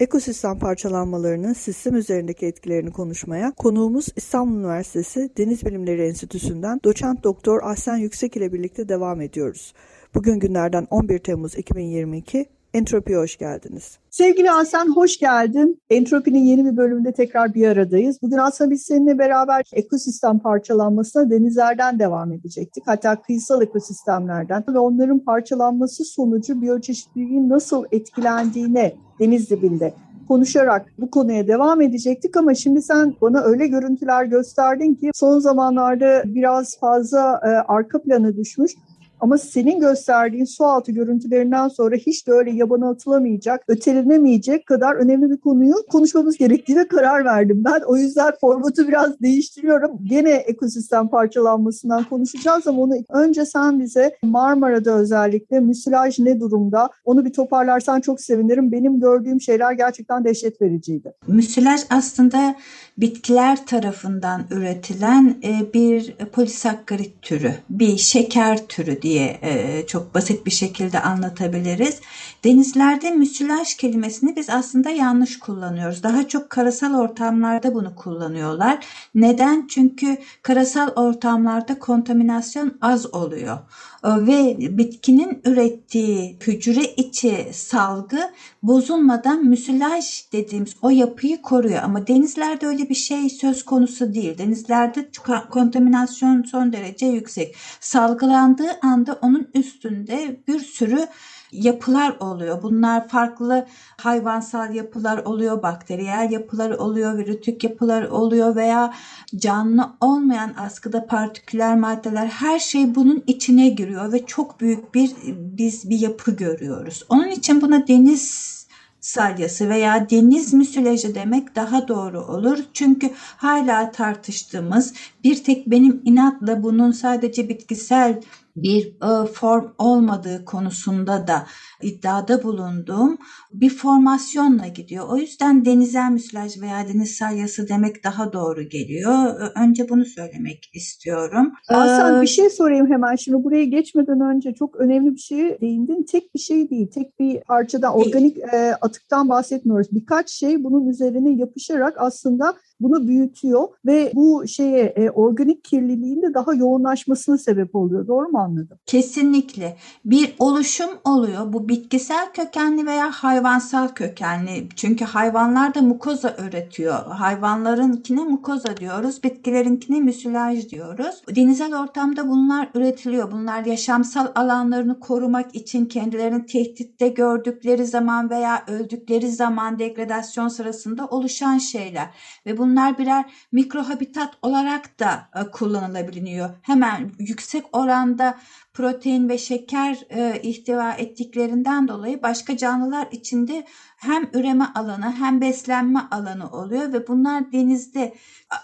Ekosistem parçalanmalarının sistem üzerindeki etkilerini konuşmaya konuğumuz İstanbul Üniversitesi Deniz Bilimleri Enstitüsü'nden doçent doktor Ahsen Yüksek ile birlikte devam ediyoruz. Bugün günlerden 11 Temmuz 2022 Entropi'ye hoş geldiniz. Sevgili Hasan hoş geldin. Entropi'nin yeni bir bölümünde tekrar bir aradayız. Bugün aslında biz seninle beraber ekosistem parçalanmasına denizlerden devam edecektik. Hatta kıyısal ekosistemlerden ve onların parçalanması sonucu biyoçeşitliliğin nasıl etkilendiğine deniz dibinde konuşarak bu konuya devam edecektik ama şimdi sen bana öyle görüntüler gösterdin ki son zamanlarda biraz fazla e, arka plana düşmüş. Ama senin gösterdiğin su altı görüntülerinden sonra hiç de öyle yabana atılamayacak, ötelenemeyecek kadar önemli bir konuyu konuşmamız gerektiğine karar verdim. Ben o yüzden formatı biraz değiştiriyorum. Gene ekosistem parçalanmasından konuşacağız ama onu önce sen bize Marmara'da özellikle müsilaj ne durumda? Onu bir toparlarsan çok sevinirim. Benim gördüğüm şeyler gerçekten dehşet vericiydi. Müsilaj aslında bitkiler tarafından üretilen e, bir polisakkarit türü, bir şeker türü diye e, çok basit bir şekilde anlatabiliriz. Denizlerde müsilaj kelimesini biz aslında yanlış kullanıyoruz. Daha çok karasal ortamlarda bunu kullanıyorlar. Neden? Çünkü karasal ortamlarda kontaminasyon az oluyor ve bitkinin ürettiği hücre içi salgı bozulmadan müsilaj dediğimiz o yapıyı koruyor. Ama denizlerde öyle bir şey söz konusu değil. Denizlerde kontaminasyon son derece yüksek. Salgılandığı anda onun üstünde bir sürü yapılar oluyor. Bunlar farklı hayvansal yapılar oluyor, bakteriyel yapılar oluyor, virütük yapılar oluyor veya canlı olmayan askıda partiküler maddeler her şey bunun içine giriyor ve çok büyük bir biz bir yapı görüyoruz. Onun için buna deniz salyası veya deniz müsilajı demek daha doğru olur. Çünkü hala tartıştığımız bir tek benim inatla bunun sadece bitkisel bir e, form olmadığı konusunda da iddiada bulunduğum bir formasyonla gidiyor. O yüzden denizel müsilaj veya deniz salyası demek daha doğru geliyor. Önce bunu söylemek istiyorum. Hasan ee, bir şey sorayım hemen. Şimdi buraya geçmeden önce çok önemli bir şey değindin. Tek bir şey değil, tek bir parçadan, organik e, atıktan bahsetmiyoruz. Birkaç şey bunun üzerine yapışarak aslında bunu büyütüyor ve bu şeye e, organik kirliliğin de daha yoğunlaşmasına sebep oluyor. Doğru mu anladım? Kesinlikle. Bir oluşum oluyor. Bu bitkisel kökenli veya hayvansal kökenli. Çünkü hayvanlar da mukoza üretiyor. Hayvanlarınkine mukoza diyoruz. Bitkilerinkine müsilaj diyoruz. Denizel ortamda bunlar üretiliyor. Bunlar yaşamsal alanlarını korumak için kendilerini tehditte gördükleri zaman veya öldükleri zaman degradasyon sırasında oluşan şeyler. Ve bunlar Bunlar birer mikrohabitat olarak da e, kullanılabiliyor. Hemen yüksek oranda protein ve şeker e, ihtiva ettiklerinden dolayı başka canlılar içinde hem üreme alanı hem beslenme alanı oluyor ve bunlar denizde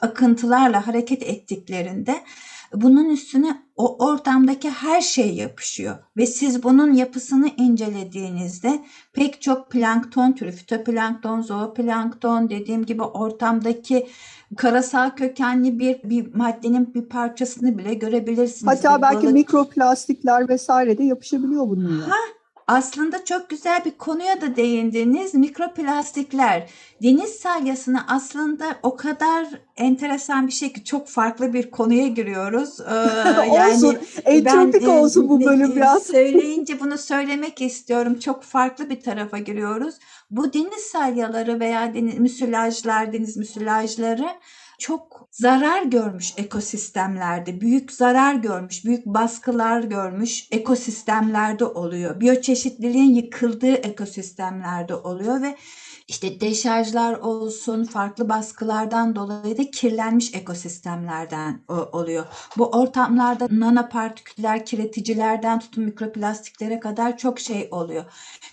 akıntılarla hareket ettiklerinde bunun üstüne o ortamdaki her şey yapışıyor ve siz bunun yapısını incelediğinizde pek çok plankton türü, fitoplankton, zooplankton dediğim gibi ortamdaki karasal kökenli bir, bir maddenin bir parçasını bile görebilirsiniz. Hatta belki balık... mikroplastikler vesaire de yapışabiliyor bununla. Ha, aslında çok güzel bir konuya da değindiniz. Mikroplastikler. Deniz salyasını aslında o kadar enteresan bir şey ki çok farklı bir konuya giriyoruz. Ee, yani olsun. Entropik ben, olsun bu bölüm biraz. Söyleyince bunu söylemek istiyorum. Çok farklı bir tarafa giriyoruz. Bu deniz salyaları veya deniz müsilajlar, deniz müsilajları çok zarar görmüş ekosistemlerde, büyük zarar görmüş, büyük baskılar görmüş ekosistemlerde oluyor. Biyoçeşitliliğin yıkıldığı ekosistemlerde oluyor ve işte deşarjlar olsun, farklı baskılardan dolayı da kirlenmiş ekosistemlerden oluyor. Bu ortamlarda nanopartiküller, kireticilerden tutun mikroplastiklere kadar çok şey oluyor.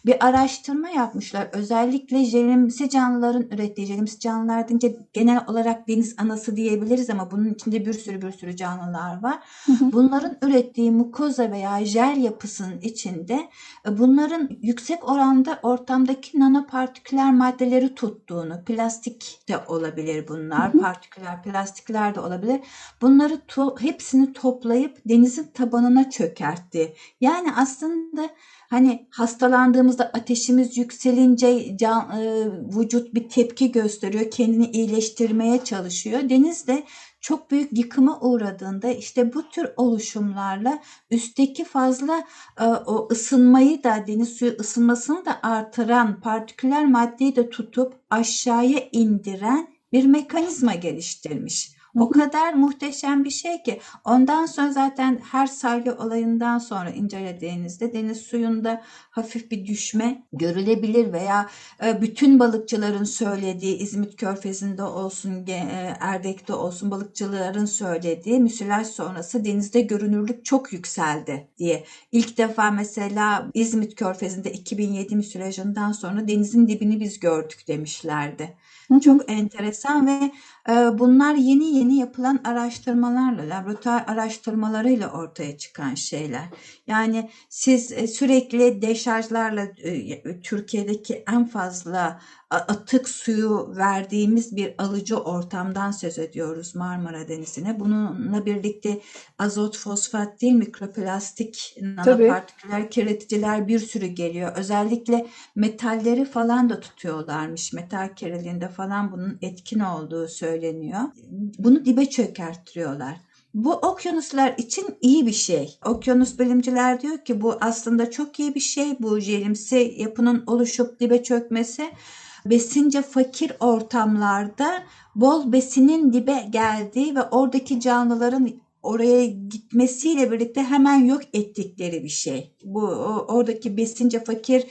Bir araştırma yapmışlar. Özellikle jelimsi canlıların ürettiği, jelimsi canlılar deyince genel olarak deniz anası diyebiliriz ama bunun içinde bir sürü bir sürü canlılar var. Bunların ürettiği mukoza veya jel yapısının içinde e, bunların yüksek oranda ortamdaki nanopartiküler maddeleri tuttuğunu, plastik de olabilir bunlar, partiküler plastikler de olabilir. Bunları to hepsini toplayıp denizin tabanına çökertti. Yani aslında Hani hastalandığımızda ateşimiz yükselince can, e, vücut bir tepki gösteriyor, kendini iyileştirmeye çalışıyor. Deniz de çok büyük yıkıma uğradığında işte bu tür oluşumlarla üstteki fazla e, o ısınmayı da deniz suyu ısınmasını da artıran partiküler maddeyi de tutup aşağıya indiren bir mekanizma geliştirmiş. O kadar muhteşem bir şey ki ondan sonra zaten her salya olayından sonra incelediğinizde deniz suyunda hafif bir düşme görülebilir veya e, bütün balıkçıların söylediği İzmit Körfezi'nde olsun e, Erdek'te olsun balıkçıların söylediği müsilaj sonrası denizde görünürlük çok yükseldi diye. İlk defa mesela İzmit Körfezi'nde 2007 müsilajından sonra denizin dibini biz gördük demişlerdi. Çok enteresan ve e, bunlar yeni yeni yapılan araştırmalarla, laboratuvar araştırmalarıyla ortaya çıkan şeyler. Yani siz e, sürekli deşarjlarla e, Türkiye'deki en fazla atık suyu verdiğimiz bir alıcı ortamdan söz ediyoruz Marmara Denizi'ne. Bununla birlikte azot, fosfat değil mikroplastik, nanopartiküler, kirleticiler bir sürü geliyor. Özellikle metalleri falan da tutuyorlarmış. Metal kirliliğinde falan bunun etkin olduğu söyleniyor. Bunu dibe çökerttiriyorlar. Bu okyanuslar için iyi bir şey. Okyanus bilimciler diyor ki bu aslında çok iyi bir şey. Bu jelimsi yapının oluşup dibe çökmesi besince fakir ortamlarda bol besinin dibe geldiği ve oradaki canlıların oraya gitmesiyle birlikte hemen yok ettikleri bir şey. Bu oradaki besince fakir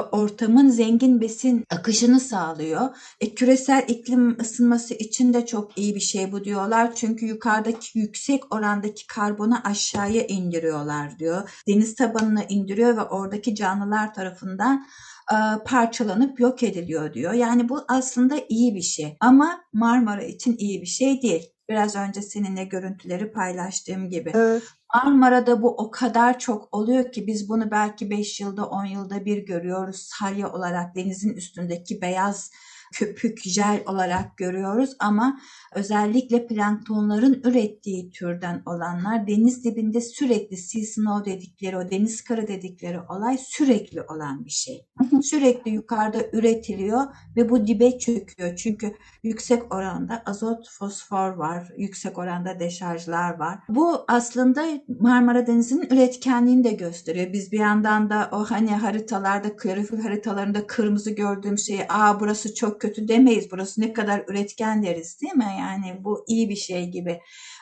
ortamın zengin besin akışını sağlıyor. E, küresel iklim ısınması için de çok iyi bir şey bu diyorlar. Çünkü yukarıdaki yüksek orandaki karbonu aşağıya indiriyorlar diyor. Deniz tabanına indiriyor ve oradaki canlılar tarafından e, parçalanıp yok ediliyor diyor. Yani bu aslında iyi bir şey ama Marmara için iyi bir şey değil. Biraz önce seninle görüntüleri paylaştığım gibi. Evet. Marmara'da bu o kadar çok oluyor ki biz bunu belki 5 yılda 10 yılda bir görüyoruz. Salya olarak denizin üstündeki beyaz köpük, jel olarak görüyoruz ama özellikle planktonların ürettiği türden olanlar deniz dibinde sürekli sea snow dedikleri o deniz karı dedikleri olay sürekli olan bir şey. Sürekli yukarıda üretiliyor ve bu dibe çöküyor. Çünkü yüksek oranda azot, fosfor var, yüksek oranda deşarjlar var. Bu aslında Marmara Denizi'nin üretkenliğini de gösteriyor. Biz bir yandan da o hani haritalarda, klorofil haritalarında kırmızı gördüğüm şeyi, aa burası çok kötü demeyiz. Burası ne kadar üretken deriz değil mi? Yani bu iyi bir şey gibi.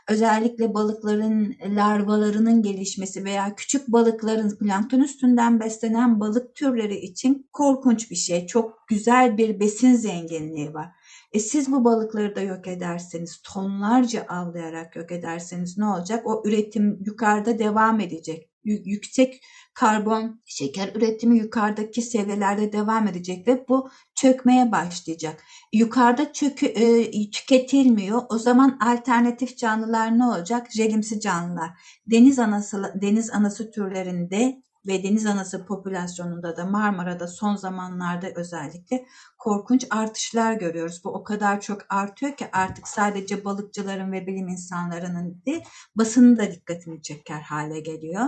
Özellikle balıkların larvalarının gelişmesi veya küçük balıkların plankton üstünden beslenen balık türleri için korkunç bir şey. Çok güzel bir besin zenginliği var. E siz bu balıkları da yok ederseniz, tonlarca avlayarak yok ederseniz ne olacak? O üretim yukarıda devam edecek. Yüksek karbon şeker üretimi yukarıdaki seviyelerde devam edecek ve bu çökmeye başlayacak. Yukarıda çökü, e, tüketilmiyor. O zaman alternatif canlılar ne olacak? Jelimsi canlılar. Deniz anası deniz anası türlerinde ve deniz anası popülasyonunda da Marmara'da son zamanlarda özellikle korkunç artışlar görüyoruz. Bu o kadar çok artıyor ki artık sadece balıkçıların ve bilim insanlarının değil basının da dikkatini çeker hale geliyor.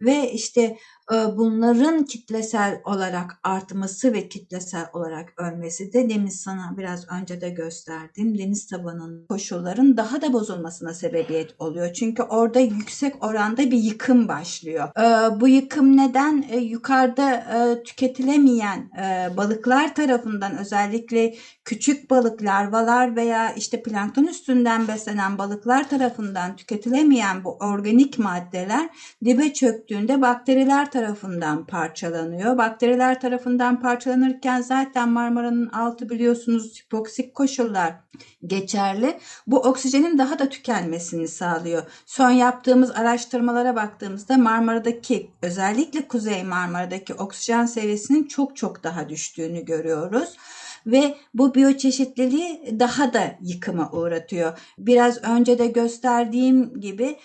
Ve işte e, bunların kitlesel olarak artması ve kitlesel olarak ölmesi de demin sana biraz önce de gösterdiğim deniz tabanının koşulların daha da bozulmasına sebebiyet oluyor. Çünkü orada yüksek oranda bir yıkım başlıyor. E, bu yıkım neden? E, yukarıda tüketilemeyen balıklar tarafından tarafından özellikle küçük balık, larvalar veya işte plankton üstünden beslenen balıklar tarafından tüketilemeyen bu organik maddeler dibe çöktüğünde bakteriler tarafından parçalanıyor. Bakteriler tarafından parçalanırken zaten Marmara'nın altı biliyorsunuz hipoksik koşullar geçerli. Bu oksijenin daha da tükenmesini sağlıyor. Son yaptığımız araştırmalara baktığımızda Marmara'daki özellikle Kuzey Marmara'daki oksijen seviyesinin çok çok daha düştüğünü görüyoruz ve bu biyoçeşitliliği daha da yıkıma uğratıyor. Biraz önce de gösterdiğim gibi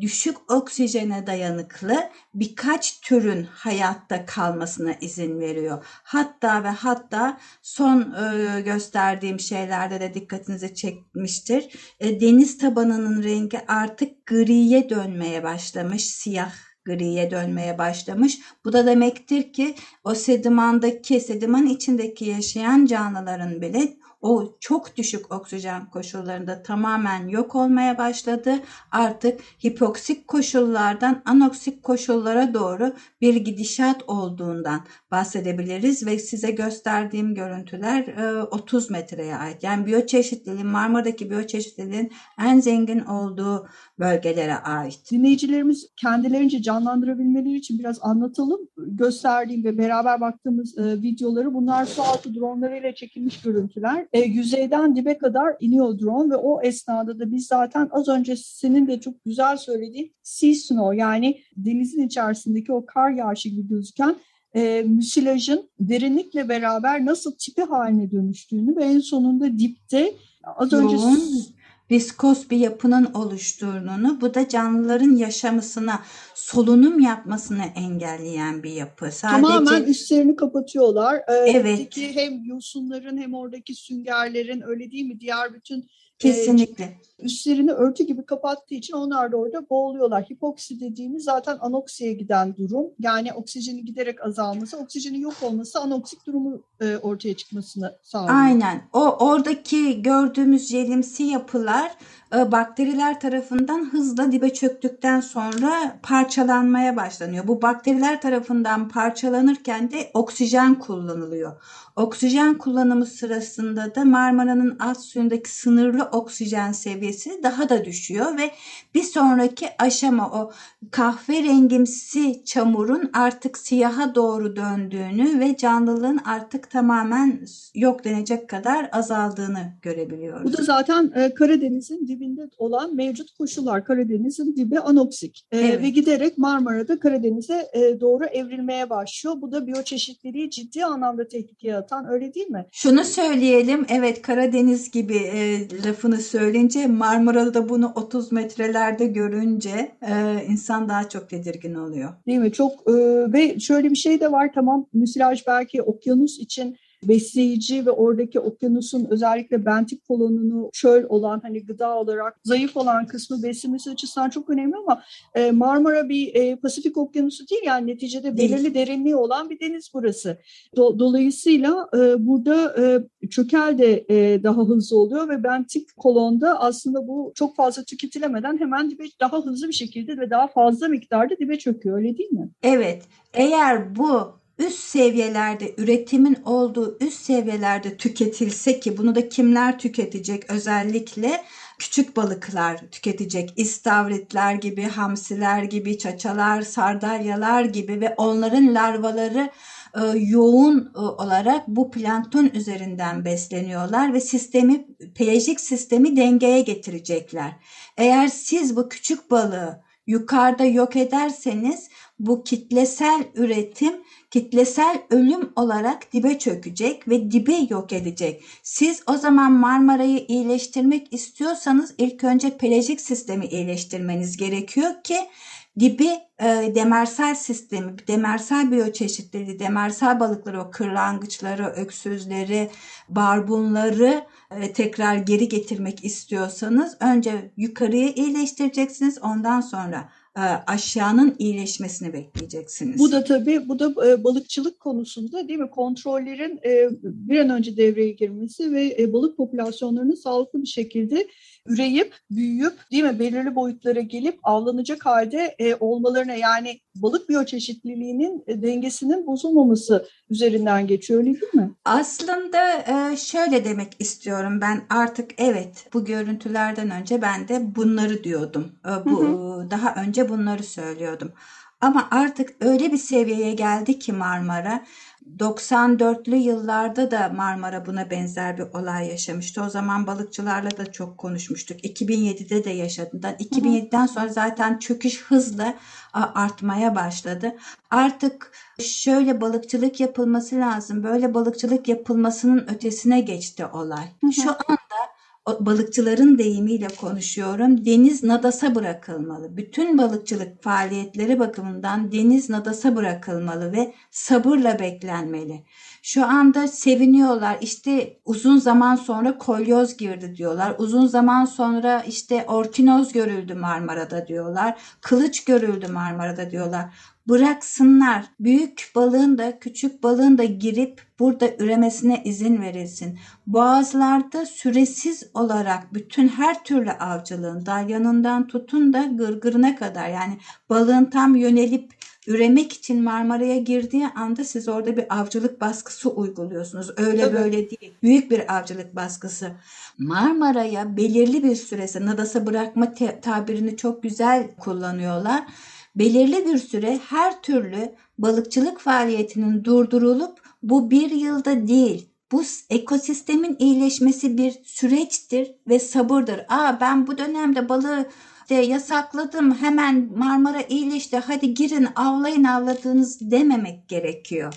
düşük oksijene dayanıklı birkaç türün hayatta kalmasına izin veriyor. Hatta ve hatta son e, gösterdiğim şeylerde de dikkatinizi çekmiştir. E, deniz tabanının rengi artık griye dönmeye başlamış, siyah griye dönmeye başlamış. Bu da demektir ki o sedimandaki, sediman içindeki yaşayan canlıların bile o çok düşük oksijen koşullarında tamamen yok olmaya başladı. Artık hipoksik koşullardan anoksik koşullara doğru bir gidişat olduğundan bahsedebiliriz ve size gösterdiğim görüntüler 30 e, metreye ait. Yani biyoçeşitliliğin Marmara'daki biyoçeşitliliğin en zengin olduğu bölgelere ait. Dinleyicilerimiz kendilerince canlandırabilmeleri için biraz anlatalım. Gösterdiğim ve beraber baktığımız e, videoları bunlar su altı dronlarıyla çekilmiş görüntüler. E, yüzeyden dibe kadar iniyor drone ve o esnada da biz zaten az önce senin de çok güzel söylediğin sea snow yani denizin içerisindeki o kar yağışı gibi gözüken e, müsilajın derinlikle beraber nasıl tipi haline dönüştüğünü ve en sonunda dipte az önce Viskos bir yapının oluşturduğunu, bu da canlıların yaşamasına, solunum yapmasını engelleyen bir yapı. Sadece... Tamamen üstlerini kapatıyorlar. Ee, evet. Hem yosunların hem oradaki süngerlerin öyle değil mi? Diğer bütün Kesinlikle. E, üstlerini örtü gibi kapattığı için onlar da orada boğuluyorlar. Hipoksi dediğimiz zaten anoksiye giden durum. Yani oksijenin giderek azalması, oksijenin yok olması anoksik durumu e, ortaya çıkmasını sağlıyor. Aynen. O oradaki gördüğümüz jelimsi yapılar e, bakteriler tarafından hızla dibe çöktükten sonra parçalanmaya başlanıyor. Bu bakteriler tarafından parçalanırken de oksijen kullanılıyor. Oksijen kullanımı sırasında da Marmara'nın alt suyundaki sınırlı oksijen seviyesi daha da düşüyor ve bir sonraki aşama o kahverengimsi çamurun artık siyaha doğru döndüğünü ve canlılığın artık tamamen yok denecek kadar azaldığını görebiliyoruz. Bu da zaten e, Karadeniz'in dibinde olan mevcut koşullar. Karadeniz'in dibi anoksik e, evet. ve giderek Marmara'da Karadeniz'e e, doğru evrilmeye başlıyor. Bu da biyoçeşitliliği ciddi anlamda tehlikeye atan öyle değil mi? Şunu söyleyelim evet Karadeniz gibi e, lafını söyleyince Marmara'da bunu 30 metrelerde görünce e, insan daha çok tedirgin oluyor. Değil mi? Çok e, ve şöyle bir şey de var tamam müsilaj belki okyanus için besleyici ve oradaki okyanusun özellikle bentik kolonunu çöl olan hani gıda olarak zayıf olan kısmı beslemesi açısından çok önemli ama e, Marmara bir e, Pasifik okyanusu değil yani neticede belirli derinliği olan bir deniz burası. Do, dolayısıyla e, burada e, çökel de e, daha hızlı oluyor ve bentik kolonda aslında bu çok fazla tüketilemeden hemen dibe daha hızlı bir şekilde ve daha fazla miktarda dibe çöküyor öyle değil mi? Evet. Eğer bu üst seviyelerde üretimin olduğu üst seviyelerde tüketilse ki bunu da kimler tüketecek özellikle küçük balıklar tüketecek istavritler gibi hamsiler gibi çaçalar sardalyalar gibi ve onların larvaları e, yoğun e, olarak bu plankton üzerinden besleniyorlar ve sistemi pelajik sistemi dengeye getirecekler. Eğer siz bu küçük balığı yukarıda yok ederseniz bu kitlesel üretim kitlesel ölüm olarak dibe çökecek ve dibe yok edecek. Siz o zaman Marmara'yı iyileştirmek istiyorsanız ilk önce pelajik sistemi iyileştirmeniz gerekiyor ki dibi e, demersel sistemi, demersel biyoçeşitliliği, demersel balıkları, o kırlangıçları, öksüzleri, barbunları e, tekrar geri getirmek istiyorsanız önce yukarıyı iyileştireceksiniz ondan sonra aşağının iyileşmesini bekleyeceksiniz. Bu da tabii bu da e, balıkçılık konusunda değil mi kontrollerin e, bir an önce devreye girmesi ve balık popülasyonlarının sağlıklı bir şekilde üreyip, büyüyüp değil mi belirli boyutlara gelip avlanacak halde olmalarına yani balık biyoçeşitliliğinin e, dengesinin bozulmaması üzerinden geçiyor öyle değil mi? Aslında e, şöyle demek istiyorum ben artık evet bu görüntülerden önce ben de bunları diyordum. E, bu hı hı. daha önce bunları söylüyordum. Ama artık öyle bir seviyeye geldi ki Marmara 94'lü yıllarda da Marmara buna benzer bir olay yaşamıştı. O zaman balıkçılarla da çok konuşmuştuk. 2007'de de yaşadığından 2007'den sonra zaten çöküş hızla artmaya başladı. Artık şöyle balıkçılık yapılması lazım. Böyle balıkçılık yapılmasının ötesine geçti olay. Şu anda balıkçıların deyimiyle konuşuyorum. Deniz nadasa bırakılmalı. Bütün balıkçılık faaliyetleri bakımından deniz nadasa bırakılmalı ve sabırla beklenmeli. Şu anda seviniyorlar. İşte uzun zaman sonra kolyoz girdi diyorlar. Uzun zaman sonra işte orkinoz görüldü Marmara'da diyorlar. Kılıç görüldü Marmara'da diyorlar bıraksınlar. Büyük balığın da küçük balığın da girip burada üremesine izin verilsin. Boğazlarda süresiz olarak bütün her türlü avcılığın dalyanından tutun da gırgırına kadar yani balığın tam yönelip üremek için Marmara'ya girdiği anda siz orada bir avcılık baskısı uyguluyorsunuz. Öyle Tabii. böyle değil. Büyük bir avcılık baskısı. Marmara'ya belirli bir süresi nadasa bırakma tabirini çok güzel kullanıyorlar belirli bir süre her türlü balıkçılık faaliyetinin durdurulup bu bir yılda değil bu ekosistemin iyileşmesi bir süreçtir ve sabırdır. Aa ben bu dönemde balığı de yasakladım hemen Marmara iyileşti hadi girin avlayın avladığınız dememek gerekiyor.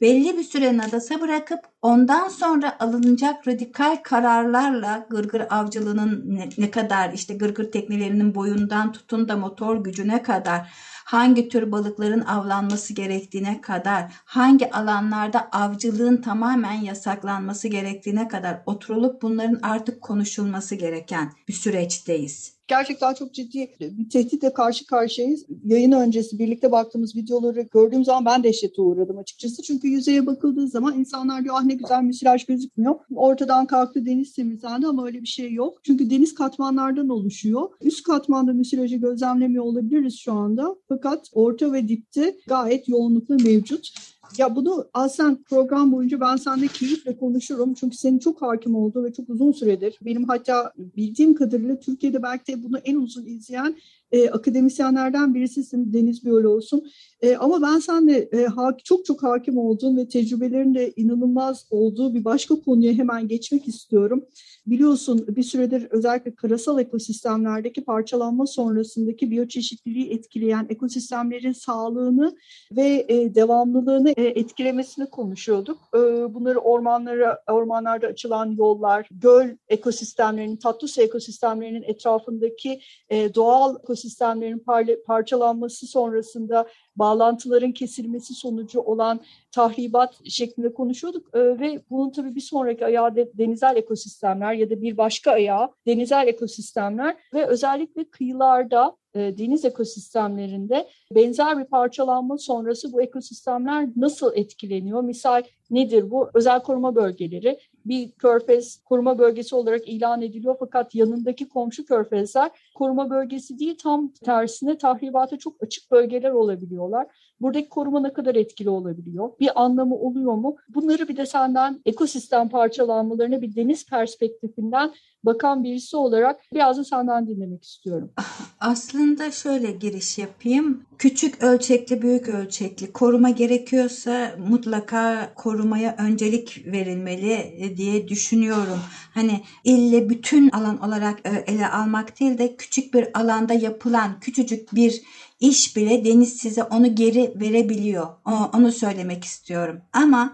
Belli bir süre nadasa bırakıp ondan sonra alınacak radikal kararlarla gırgır avcılığının ne, ne kadar işte gırgır teknelerinin boyundan tutun da motor gücüne kadar hangi tür balıkların avlanması gerektiğine kadar, hangi alanlarda avcılığın tamamen yasaklanması gerektiğine kadar oturulup bunların artık konuşulması gereken bir süreçteyiz gerçekten çok ciddi bir tehditle karşı karşıyayız. Yayın öncesi birlikte baktığımız videoları gördüğüm zaman ben dehşete uğradım açıkçası. Çünkü yüzeye bakıldığı zaman insanlar diyor ah ne güzel müsilaj gözükmüyor. Ortadan kalktı deniz temizlendi ama öyle bir şey yok. Çünkü deniz katmanlardan oluşuyor. Üst katmanda müsilajı gözlemlemiyor olabiliriz şu anda. Fakat orta ve dipte gayet yoğunlukla mevcut. Ya bunu aslında program boyunca ben seninle keyifle konuşurum. Çünkü senin çok hakim olduğu ve çok uzun süredir. Benim hatta bildiğim kadarıyla Türkiye'de belki de bunu en uzun izleyen e, akademisyenlerden birisisin Deniz Biyoloğu'sun. E, ama ben seninle e, çok çok hakim olduğun ve tecrübelerin de inanılmaz olduğu bir başka konuya hemen geçmek istiyorum. Biliyorsun bir süredir özellikle karasal ekosistemlerdeki parçalanma sonrasındaki biyoçeşitliliği etkileyen ekosistemlerin sağlığını ve e, devamlılığını e, etkilemesini konuşuyorduk. E, bunları ormanlara, ormanlarda açılan yollar, göl ekosistemlerinin, tatlı su ekosistemlerinin etrafındaki e, doğal ekosistemlerin parçalanması sonrasında bağlantıların kesilmesi sonucu olan tahribat şeklinde konuşuyorduk ee, ve bunun tabii bir sonraki ayağı de, denizel ekosistemler ya da bir başka ayağı denizel ekosistemler ve özellikle kıyılarda e, deniz ekosistemlerinde benzer bir parçalanma sonrası bu ekosistemler nasıl etkileniyor? Misal nedir bu? Özel koruma bölgeleri bir körfez koruma bölgesi olarak ilan ediliyor fakat yanındaki komşu körfezler koruma bölgesi değil tam tersine tahribata çok açık bölgeler olabiliyorlar. Buradaki koruma ne kadar etkili olabiliyor? Bir anlamı oluyor mu? Bunları bir de senden ekosistem parçalanmalarına bir deniz perspektifinden bakan birisi olarak biraz da senden dinlemek istiyorum. Aslında şöyle giriş yapayım. Küçük ölçekli, büyük ölçekli koruma gerekiyorsa mutlaka korumaya öncelik verilmeli diye düşünüyorum. Hani ille bütün alan olarak e, ele almak değil de küçük bir alanda yapılan küçücük bir iş bile deniz size onu geri verebiliyor. Onu söylemek istiyorum. Ama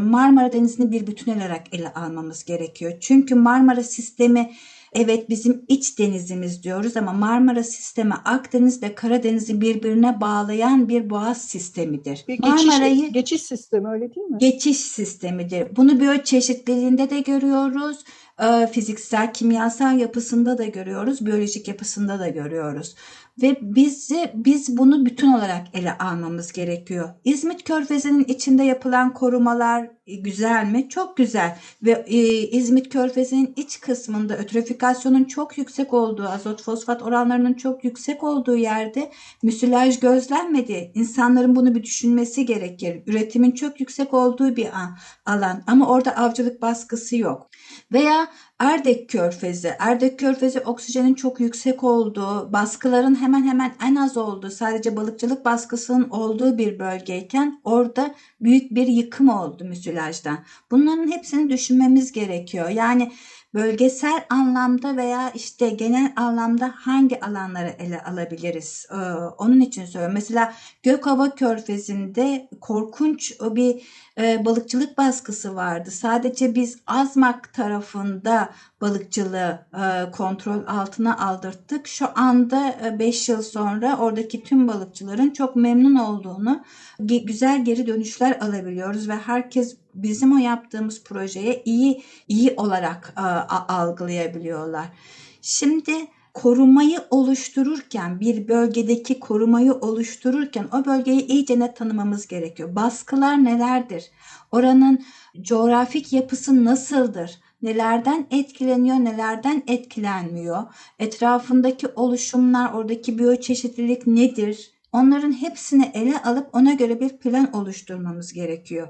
Marmara Denizi'ni bir bütün olarak ele almamız gerekiyor. Çünkü Marmara sistemi evet bizim iç denizimiz diyoruz ama Marmara sistemi Akdeniz ve Karadeniz'i birbirine bağlayan bir boğaz sistemidir. Bir geçiş, Marmara'yı geçiş sistemi öyle değil mi? Geçiş sistemidir. Bunu böyle çeşitliliğinde de görüyoruz fiziksel, kimyasal yapısında da görüyoruz, biyolojik yapısında da görüyoruz ve bizi biz bunu bütün olarak ele almamız gerekiyor. İzmit Körfezi'nin içinde yapılan korumalar e, güzel mi? Çok güzel. Ve e, İzmit Körfezi'nin iç kısmında ötrofikasyonun çok yüksek olduğu, azot fosfat oranlarının çok yüksek olduğu yerde müsilaj gözlenmedi. İnsanların bunu bir düşünmesi gerekir. Üretimin çok yüksek olduğu bir alan ama orada avcılık baskısı yok. Veya Erdek Körfezi. Erdek Körfezi oksijenin çok yüksek olduğu, baskıların hemen hemen en az olduğu, sadece balıkçılık baskısının olduğu bir bölgeyken orada büyük bir yıkım oldu müsilajdan. Bunların hepsini düşünmemiz gerekiyor. Yani bölgesel anlamda veya işte genel anlamda hangi alanları ele alabiliriz? Ee, onun için söylüyorum. Mesela Gökova Körfezi'nde korkunç bir e, balıkçılık baskısı vardı. Sadece biz Azmak tarafında balıkçılığı e, kontrol altına aldırttık. Şu anda 5 e, yıl sonra oradaki tüm balıkçıların çok memnun olduğunu, güzel geri dönüşler alabiliyoruz ve herkes bizim o yaptığımız projeye iyi iyi olarak e, algılayabiliyorlar. Şimdi korumayı oluştururken bir bölgedeki korumayı oluştururken o bölgeyi iyice net tanımamız gerekiyor. Baskılar nelerdir? Oranın coğrafik yapısı nasıldır? Nelerden etkileniyor, nelerden etkilenmiyor? Etrafındaki oluşumlar, oradaki biyoçeşitlilik nedir? Onların hepsini ele alıp ona göre bir plan oluşturmamız gerekiyor.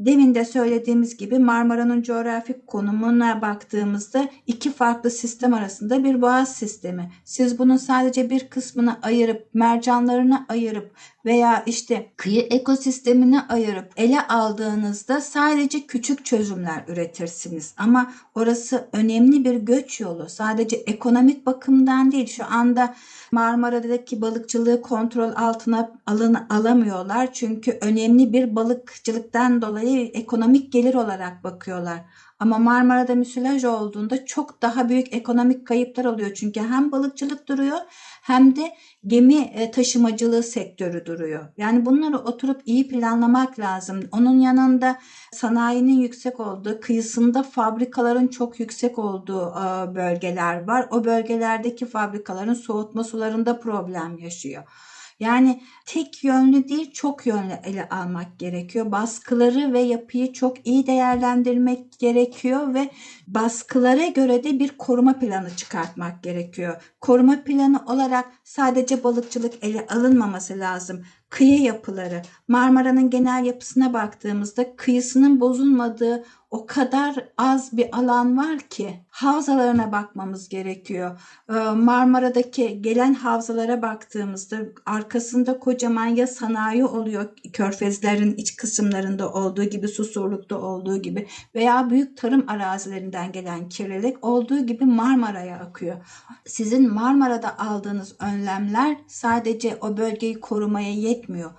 Demin de söylediğimiz gibi Marmara'nın coğrafik konumuna baktığımızda iki farklı sistem arasında bir boğaz sistemi. Siz bunun sadece bir kısmını ayırıp, mercanlarını ayırıp veya işte kıyı ekosistemini ayırıp ele aldığınızda sadece küçük çözümler üretirsiniz. Ama orası önemli bir göç yolu. Sadece ekonomik bakımdan değil. Şu anda Marmara'daki balıkçılığı kontrol altına alın, alamıyorlar. Çünkü önemli bir balıkçılıktan dolayı ekonomik gelir olarak bakıyorlar. Ama Marmara'da müsilaj olduğunda çok daha büyük ekonomik kayıplar oluyor. Çünkü hem balıkçılık duruyor hem de gemi e, taşımacılığı sektörü duruyor. Yani bunları oturup iyi planlamak lazım. Onun yanında sanayinin yüksek olduğu, kıyısında fabrikaların çok yüksek olduğu e, bölgeler var. O bölgelerdeki fabrikaların soğutma sularında problem yaşıyor. Yani tek yönlü değil çok yönlü ele almak gerekiyor. Baskıları ve yapıyı çok iyi değerlendirmek gerekiyor ve baskılara göre de bir koruma planı çıkartmak gerekiyor. Koruma planı olarak sadece balıkçılık ele alınmaması lazım kıyı yapıları, Marmara'nın genel yapısına baktığımızda kıyısının bozulmadığı o kadar az bir alan var ki havzalarına bakmamız gerekiyor. Ee, Marmara'daki gelen havzalara baktığımızda arkasında kocaman ya sanayi oluyor körfezlerin iç kısımlarında olduğu gibi Susurluk'ta olduğu gibi veya büyük tarım arazilerinden gelen kirlilik olduğu gibi Marmara'ya akıyor. Sizin Marmara'da aldığınız önlemler sadece o bölgeyi korumaya yetmiyor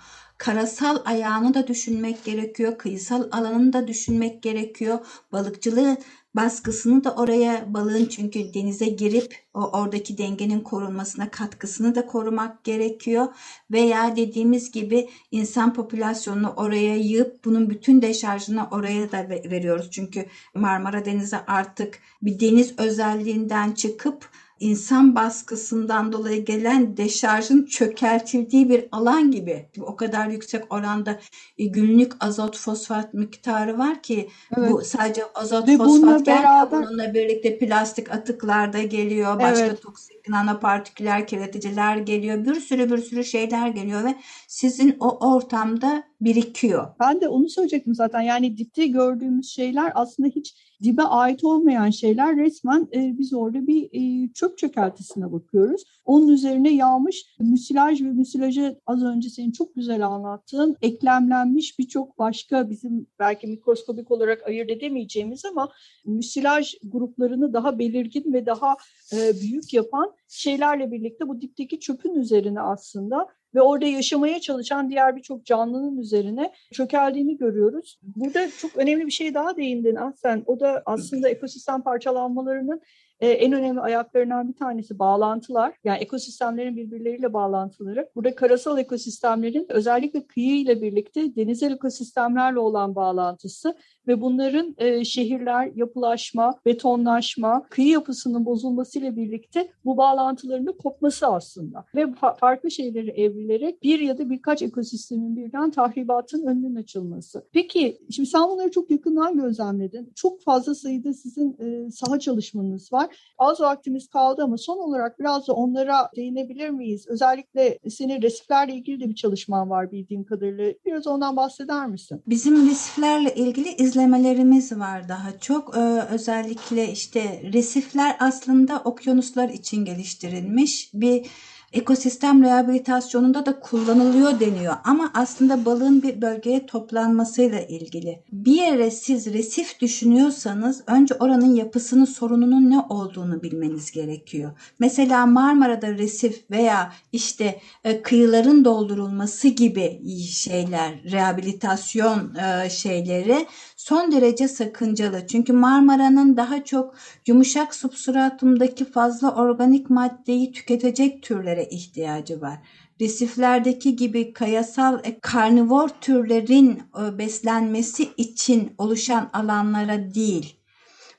karasal ayağını da düşünmek gerekiyor, kıyısal alanını da düşünmek gerekiyor. Balıkçılığı baskısını da oraya balığın çünkü denize girip o oradaki dengenin korunmasına katkısını da korumak gerekiyor. Veya dediğimiz gibi insan popülasyonunu oraya yığıp bunun bütün deşarjını oraya da veriyoruz. Çünkü Marmara Denizi artık bir deniz özelliğinden çıkıp insan baskısından dolayı gelen deşarjın çökertildiği bir alan gibi. O kadar yüksek oranda e, günlük azot fosfat miktarı var ki evet. bu sadece azot Ve fosfat gelmiyor. Bununla birlikte plastik atıklar da geliyor. Başka evet. toksik nanopartiküler kirleticiler geliyor. Bir sürü bir sürü şeyler geliyor ve sizin o ortamda birikiyor. Ben de onu söyleyecektim zaten. Yani dipte gördüğümüz şeyler aslında hiç dibe ait olmayan şeyler resmen e, biz orada bir e, çöp çökeltisine bakıyoruz. Onun üzerine yağmış müsilaj ve müsilajı az önce senin çok güzel anlattığın eklemlenmiş birçok başka bizim belki mikroskobik olarak ayırt edemeyeceğimiz ama müsilaj gruplarını daha belirgin ve daha e, büyük yapan şeylerle birlikte bu dipteki çöpün üzerine aslında ve orada yaşamaya çalışan diğer birçok canlının üzerine çökeldiğini görüyoruz. Burada çok önemli bir şey daha değindin Ahsen. O da aslında ekosistem parçalanmalarının e, en önemli ayaklarından bir tanesi bağlantılar. Yani ekosistemlerin birbirleriyle bağlantıları. Burada karasal ekosistemlerin özellikle kıyı ile birlikte denizel ekosistemlerle olan bağlantısı ve bunların e, şehirler, yapılaşma, betonlaşma, kıyı yapısının bozulmasıyla birlikte bu bağlantıların da kopması aslında. Ve fa- farklı şeyleri evrilerek bir ya da birkaç ekosistemin birden tahribatın önünün açılması. Peki şimdi sen bunları çok yakından gözlemledin. Çok fazla sayıda sizin e, saha çalışmanız var. Az vaktimiz kaldı ama son olarak biraz da onlara değinebilir miyiz? Özellikle senin resiflerle ilgili de bir çalışman var bildiğim kadarıyla. Biraz ondan bahseder misin? Bizim resiflerle ilgili izlemelerimiz var daha çok. Ee, özellikle işte resifler aslında okyanuslar için geliştirilmiş bir ekosistem rehabilitasyonunda da kullanılıyor deniyor. Ama aslında balığın bir bölgeye toplanmasıyla ilgili. Bir yere siz resif düşünüyorsanız önce oranın yapısının sorununun ne olduğunu bilmeniz gerekiyor. Mesela Marmara'da resif veya işte e, kıyıların doldurulması gibi şeyler, rehabilitasyon e, şeyleri son derece sakıncalı. Çünkü Marmara'nın daha çok yumuşak substratımdaki fazla organik maddeyi tüketecek türlere ihtiyacı var. Resiflerdeki gibi kayasal e, karnivor türlerin e, beslenmesi için oluşan alanlara değil.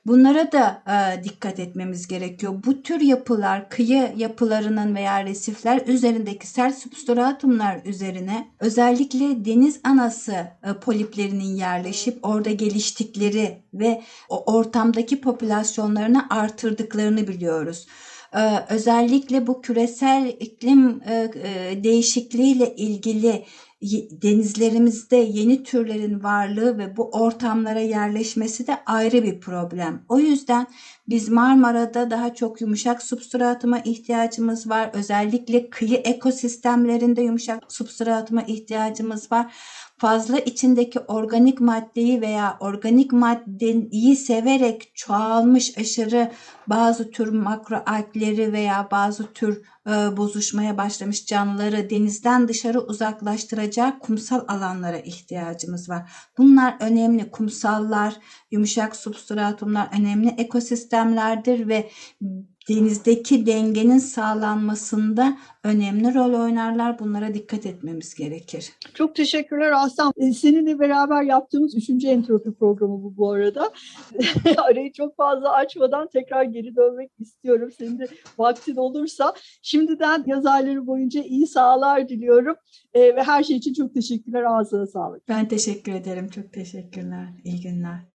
Bunlara da e, dikkat etmemiz gerekiyor. Bu tür yapılar, kıyı yapılarının veya resifler üzerindeki sert substratumlar üzerine özellikle deniz anası e, poliplerinin yerleşip orada geliştikleri ve o ortamdaki popülasyonlarını artırdıklarını biliyoruz. Ee, özellikle bu küresel iklim e, e, değişikliğiyle ilgili denizlerimizde yeni türlerin varlığı ve bu ortamlara yerleşmesi de ayrı bir problem. O yüzden biz Marmara'da daha çok yumuşak substratıma ihtiyacımız var. Özellikle kıyı ekosistemlerinde yumuşak substratıma ihtiyacımız var. Fazla içindeki organik maddeyi veya organik maddeyi severek çoğalmış aşırı bazı tür makroalgleri veya bazı tür e, bozuşmaya başlamış canlıları denizden dışarı uzaklaştıracak kumsal alanlara ihtiyacımız var. Bunlar önemli kumsallar, yumuşak substratumlar önemli ekosistemlerdir ve denizdeki dengenin sağlanmasında önemli rol oynarlar. Bunlara dikkat etmemiz gerekir. Çok teşekkürler Aslan. Ee, seninle beraber yaptığımız üçüncü entropi programı bu bu arada. Arayı çok fazla açmadan tekrar geri dönmek istiyorum. Senin de vaktin olursa. Şimdiden yaz ayları boyunca iyi sağlar diliyorum. Ee, ve her şey için çok teşekkürler. Ağzına sağlık. Ben teşekkür ederim. Çok teşekkürler. İyi günler.